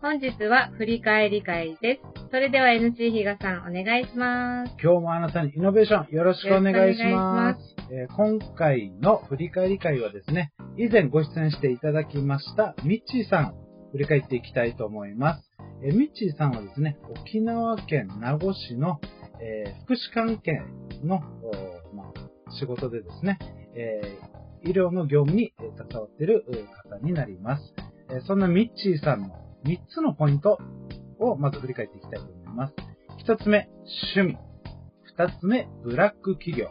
本日は振り返り会です。それでは NC 比嘉さんお願いします。今日もあなたにイノベーションよろしくお願いします。えー今回の振り返り会はですね、以前ご出演していただきましたミッチーさん、振り返っていきたいと思います。えーミッチーさんはですね、沖縄県名護市の、えー福祉関係の、おまあ、仕事でですね、えー医療の業務にえー携わっているえー方になります。えーそんなミッチーさんの3つのポイントをまず振り返っていきたいと思います。1つ目、趣味。2つ目、ブラック企業。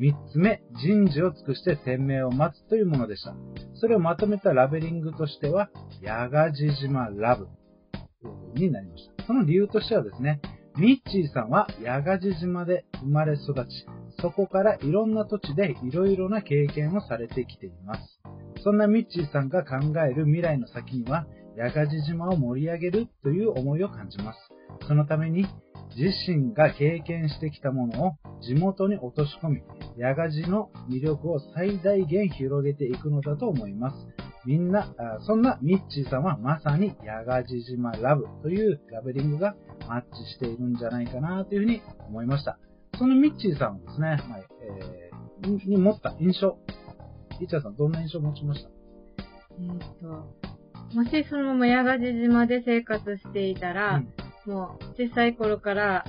3つ目、人事を尽くして天命を待つというものでした。それをまとめたラベリングとしては、ヤガジ島ラブになりました。その理由としてはですね、ミッチーさんはヤガジ島で生まれ育ち、そこからいろんな土地でいろいろな経験をされてきています。そんなミッチーさんが考える未来の先には、ヤガジ島を盛り上げるという思いを感じます。そのために、自身が経験してきたものを地元に落とし込み、ヤガジの魅力を最大限広げていくのだと思います。みんな、そんなミッチーさんはまさにヤガジ島ラブというラベリングがマッチしているんじゃないかなというふうに思いました。そのミッチーさんをですね、はいえーに持った印象。リチャーさん、どんな印象を持ちました？えっ、と、もしそのまま八ヶ地島で生活していたら、もう小さい頃から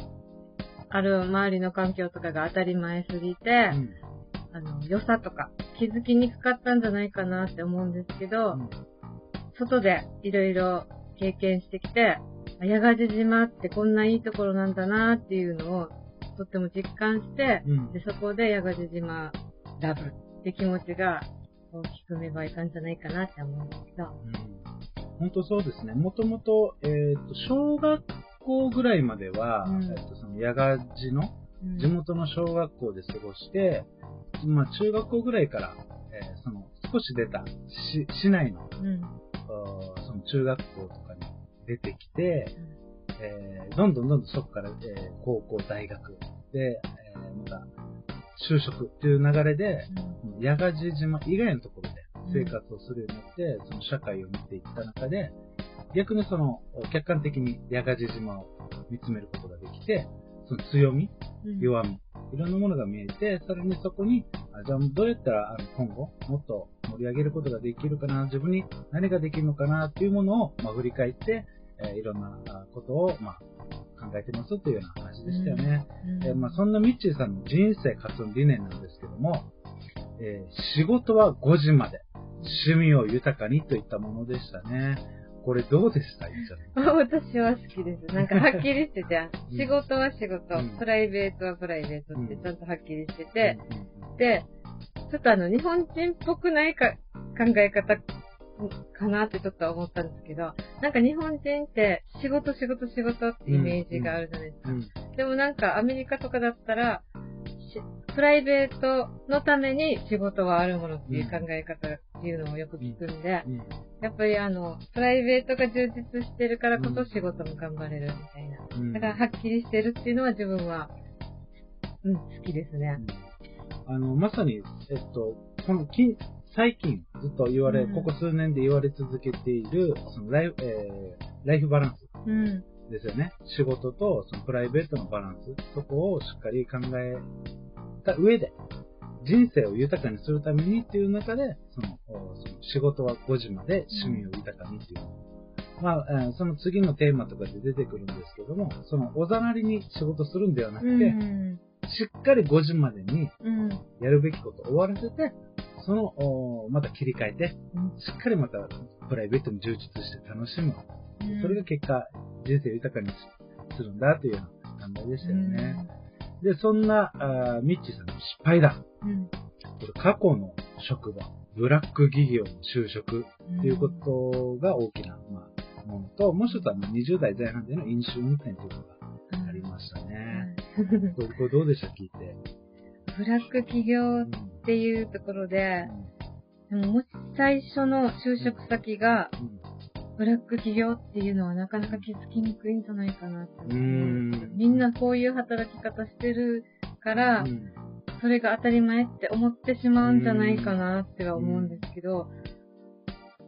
ある周りの環境とかが当たり前すぎて、うん。あの、良さとか気づきにくかったんじゃないかなって思うんですけど、うん。外でいろいろ経験してきて、あ八ヶ地島ってこんないいところなんだなっていうのをとっても実感して、うん。でそこで八ヶ地島ラブって気持ちが大きく芽生えたんじゃないかなって思うんですけど。うん本当そうですね。もともと、えっ、と、小学校ぐらいまでは、うんえっ、と、その、矢賀地のうん地元の小学校で過ごして、まあ、中学校ぐらいから、えーその、少し出た市、市内の、うん。その中学校とかに出てきて、えーどんどんどんどんそこから、えー高校、大学で、えーまた、就職っていう流れで、八ヶ地島以外のところで生活をするようになって、その社会を見ていった中で、逆にその、客観的に八ヶ地島を見つめることができて、その強み、うん。弱み、いろんなものが見えて、さらにそこに、あじゃあどうやったらあの今後もっと盛り上げることができるかな、自分に何ができるのかなっていうものを、まあ、振り返って、えーいろんなあことを、まあ、考えてますというような話でしたよね。うん。えーまあ、そんなミッチーさんの人生活の理念なんですけども、えー仕事は5時まで、趣味を豊かにといったものでしたね。これどうでした？私は好きです。なんかはっきりしてて、うん。仕事は仕事、うん。プライベートはプライベートってうん。ちゃんとはっきりしてて、うんうんで、ちょっとあの、日本人っぽくないか考え方かなってちょっと思ったんですけど、なんか日本人って仕事仕事仕事ってイメージがあるじゃないですか。うん。でもなんかアメリカとかだったら、しプライベートのために仕事はあるものっていう考え方っていうのをよく聞くんで、うんやっぱりあの、プライベートが充実してるからこそ仕事も頑張れるみたいな。うんだからはっきりしてるっていうのは自分は、うん、好きですね。あの、まさに、えっと、この近、最近ずっと言われ、うんここ数年で言われ続けている、そのライフ、えーライフバランスうん。ですよね。仕事とそのプライベートのバランス、そこをしっかり考えた上で、人生を豊かにするためにっていう中で、その、おその仕事は5時まで趣味を豊かにっていう。まあ、えーその次のテーマとかで出てくるんですけども、そのおざなりに仕事するんではなくて、うん。しっかり5時までにうん。やるべきことを終わらせて、その、おまた切り替えて、しっかりまたプライベートに充実して楽しむ。それが結果、人生を豊かにするんだというような考えでしたよね。で、そんな、あーミッチーさんの失敗だ。うん。これ過去の職場、ブラック企業の就職うん。ということが大きな、まあ、ものと、もう一つはもう20代前半での飲酒運転というのがありましたね。これこれどうでした？聞いて。ブラック企業うんっていうところで、でももし最初の就職先がブラック企業っていうのはなかなか気づきにくいんじゃないかなって思ううん。みんなこういう働き方してるから、うんそれが当たり前って思ってしまうんじゃないかなっては思うんですけど、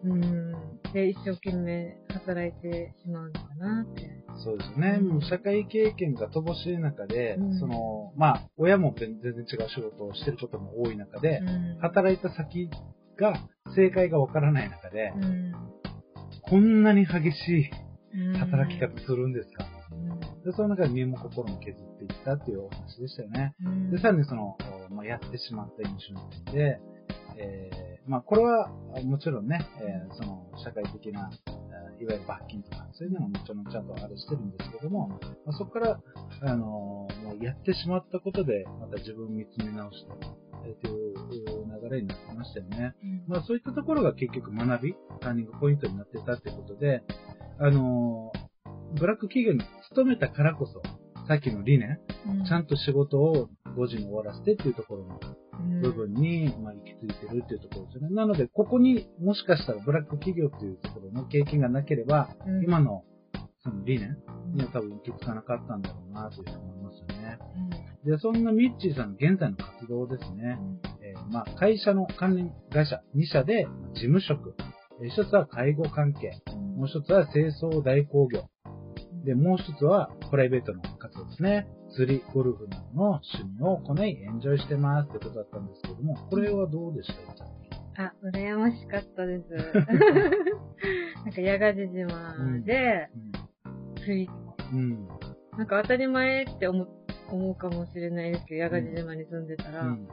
うん。で一生懸命働いてしまうのかなって。そうですよね。うんもう社会経験が乏しい中で、うんその、まあ、親も全然違う仕事をしてることも多い中で、うん働いた先が正解がわからない中で、うんこんなに激しうん。い働き方するんですか、うん。で、その中で身も心も削っていったっていうお話でしたよね。うん。で、さらにその、おまあ、やってしまった飲酒運転で、えーまあ、これは、あもちろんね、えーその、社会的な、えーいわゆる罰金とか、そういうのももちろんちゃんとあれしてるんですけども、まあ、そこから、あのーもうやってしまったことで、また自分を見つめ直して、えーという流れになってましたよね。うんまあ、そういったところが結局学び、ターニングポイントになってたってことで、あのーブラック企業に勤めたからこそ、さっきの理念、ちゃんと仕事を5時に終わらせてっていうところの部分に、まあ、行き着いてるっていうところですよね。なので、ここにもしかしたらブラック企業っていうところの経験がなければ、うん今のその理念には多分行き着かなかったんだろうなというふうに思いますよね。で、そんなミッチーさんの現在の活動ですね。えーまあ、会社の関連会社2社でまあ事務職。えー一つは介護関係。もう一つは清掃代行業。で、もう一つはプライベートの活動ですね。釣り、ゴルフなどの趣味を行い、エンジョイしてますってことだったんですけども、これはどうでした？あ、羨ましかったです。なんか、矢賀地島で、釣り、うん。なんか当たり前って思うかもしれないですけど、矢賀地島に住んでたら、うん。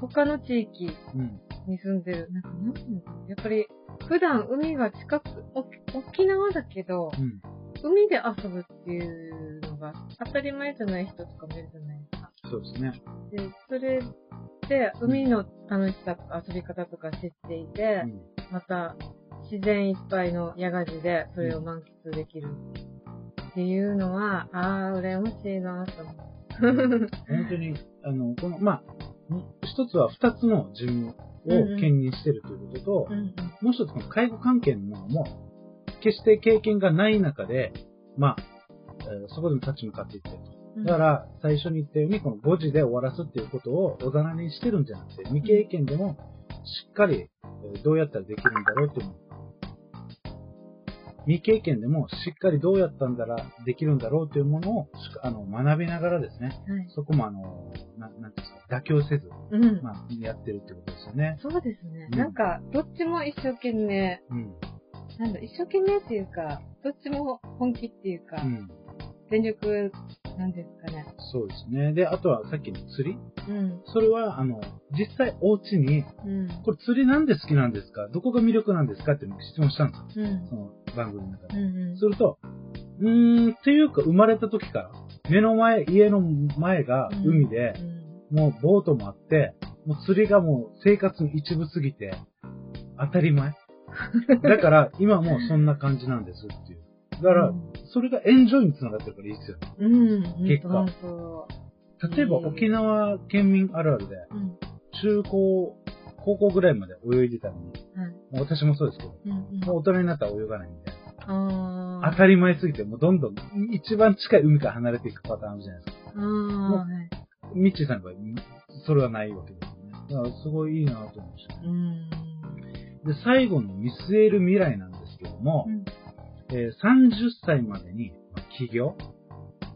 他の地域うん。に住んでる、なんか、なんていうの？やっぱり、普段海が近く、お沖縄だけど、うん。海で遊ぶっていうのが当たり前じゃない人とかもいるじゃないですか。そうですね。で、それで、海の楽しさとか遊び方とか知っていて、うん。また、自然いっぱいの野外地でそれを満喫できるっていうのは、ああ、羨ましいなと思う。本当に、あの、この、まあ、一つは二つの事務を兼任してるということと、うんもう一つこの介護関係のものも、決して経験がない中で、まあ、えーそこでも立ち向かっていってると。うん。だから、最初に言ったように、この5時で終わらすっていうことをおざなりにしてるんじゃなくて、未経験でもしっかり、えーどうやったらできるんだろうっていうのを未経験でもしっかりどうやったんだらできるんだろうというものをあの学びながらですね、はい。そそこもあの、ななんですか、妥協せず、うん。まあ、やってるってことですよね。そうですね。うんなんか、どっちも一生懸命、うん。なんだ、一生懸命っていうか、どっちも本気っていうか、うん。全力なんですかね。そうですね。で、あとはさっきの釣り。うん。それは、あの、実際お家に、うん。これ釣りなんで好きなんですか？どこが魅力なんですか？って質問したんですよ。うんそ。の番組の中で。うんうん。すると、うーん、っていうか生まれた時から、目の前、家の前が海で、もうボートもあって、もう釣りがもう生活の一部すぎて、当たり前。だから、今もうそんな感じなんですっていう。だから、それがエンジョイにつながってるからいいですよね。うん。結果例えば沖縄県民あるあるで、うん。中高、高校ぐらいまで泳いでたのに、う私もそうですけど、うんうん。もう大人になったら泳がないみたいな。あ当たり前すぎて、もうどんどん一番近い海から離れていくパターンあるじゃないですか。あ。ああ。はい。ミッチーさんの場合、それはないわけですよね。だからすごいいいなと思いました。うん。で、最後の見据える未来なんですけども、うんえー30歳までにまあ起業、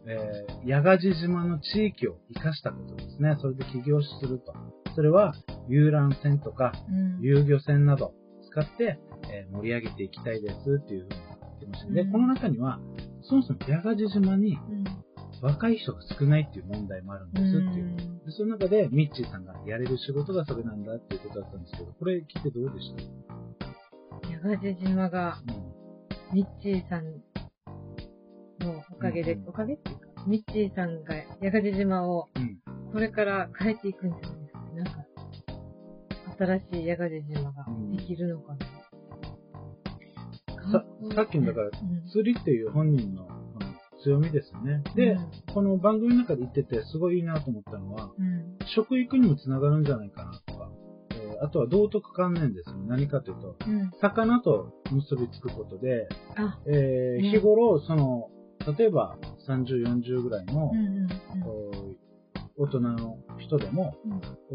えー、八ヶ地島の地域を生かしたことですね。それで起業すると。それは遊覧船とかうん。遊漁船など使って、えー盛り上げていきたいですっていうふうに言ってました。で、うんこの中には、そもそも八ヶ地島にうん。若い人が少ないっていう問題もあるんですっていう。でその中で、ミッチーさんがやれる仕事がそれなんだっていうことだったんですけど、これ聞いてどうでした？矢賀島が、うんミッチーさんのおかげで、うんおかげっていうか、ミッチーさんが矢賀島をうん。これから変えていくんじゃないですかね。なんか、新しい矢賀島ができるのかな。ささっきのだからうん釣りっていう本人の強みですよね。で、うんこの番組の中で言ってて、すごいいいなと思ったのは、うん。食育にもつながるんじゃないかなあとは道徳観念ですね。何かというと、うん。魚と結びつくことで、あ、えーうん日頃、その、例えば30、40ぐらいの、うんうん大人の人でも、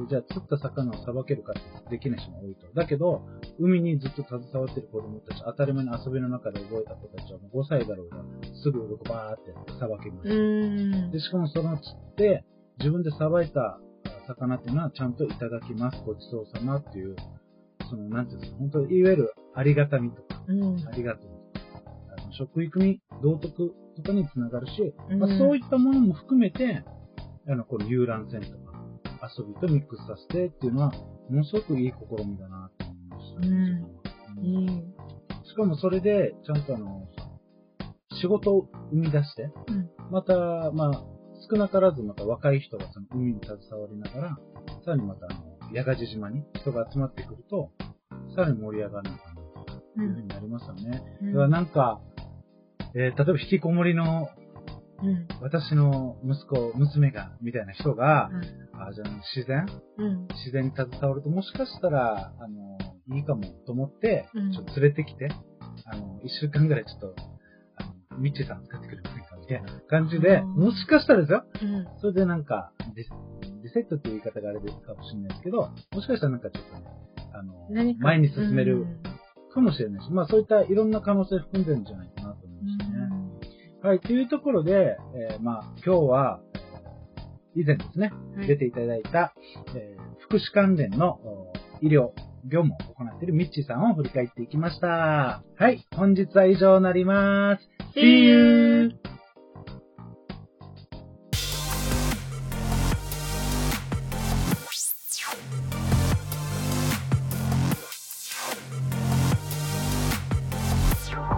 じゃあ釣った魚をさばけるかってできない人も多いと。だけど、海にずっと携わってる子供たち、当たり前に遊びの中で覚えた子たちはもう5歳だろうが、すぐバーってさばけます。で、しかもその釣って、自分でさばいた魚っていうのはちゃんといただきます、ごちそうさまっていう、その、なんていうんですか、本当いわゆるありがたみとか、うん、ありがとうとか、あの食育に、道徳とかにつながるし、うん、まあ、そういったものも含めて、あの、この遊覧船とか、遊びとミックスさせてっていうのは、ものすごくいい試みだなと思いましたね、うん、うん、しかもそれで、ちゃんとあの、仕事を生み出して、また、まあ、少なからずまた若い人がその海に携わりながら、さらにまたあの、矢賀島に人が集まってくると、さらに盛り上がるのかな、というふうになりますよね。うん、だからなんか、えー、例えば引きこもりの、うん、私の息子、娘が、みたいな人が、うん、あじゃあ自然、自然に携わると、もしかしたら、あの、いいかもと思って、ちょっと連れてきて、あの、一週間ぐらいちょっと、あの、ミッチーさん使ってくれませんかみたいな感じで、もしかしたらですよ、それでなんかリ、リセットっていう言い方があれですかもしれないですけど、もしかしたらなんかちょっとね、あの、前に進めるかもしれないし、まあそういったいろんな可能性含んでるんじゃないかなと思いましたね。はい、というところで、えー、まあ今日は、以前ですね、はい、出ていただいた、えー、福祉関連の医療、業務を行っているミッチーさんを振り返っていきました。はい、本日は以上になります。See you!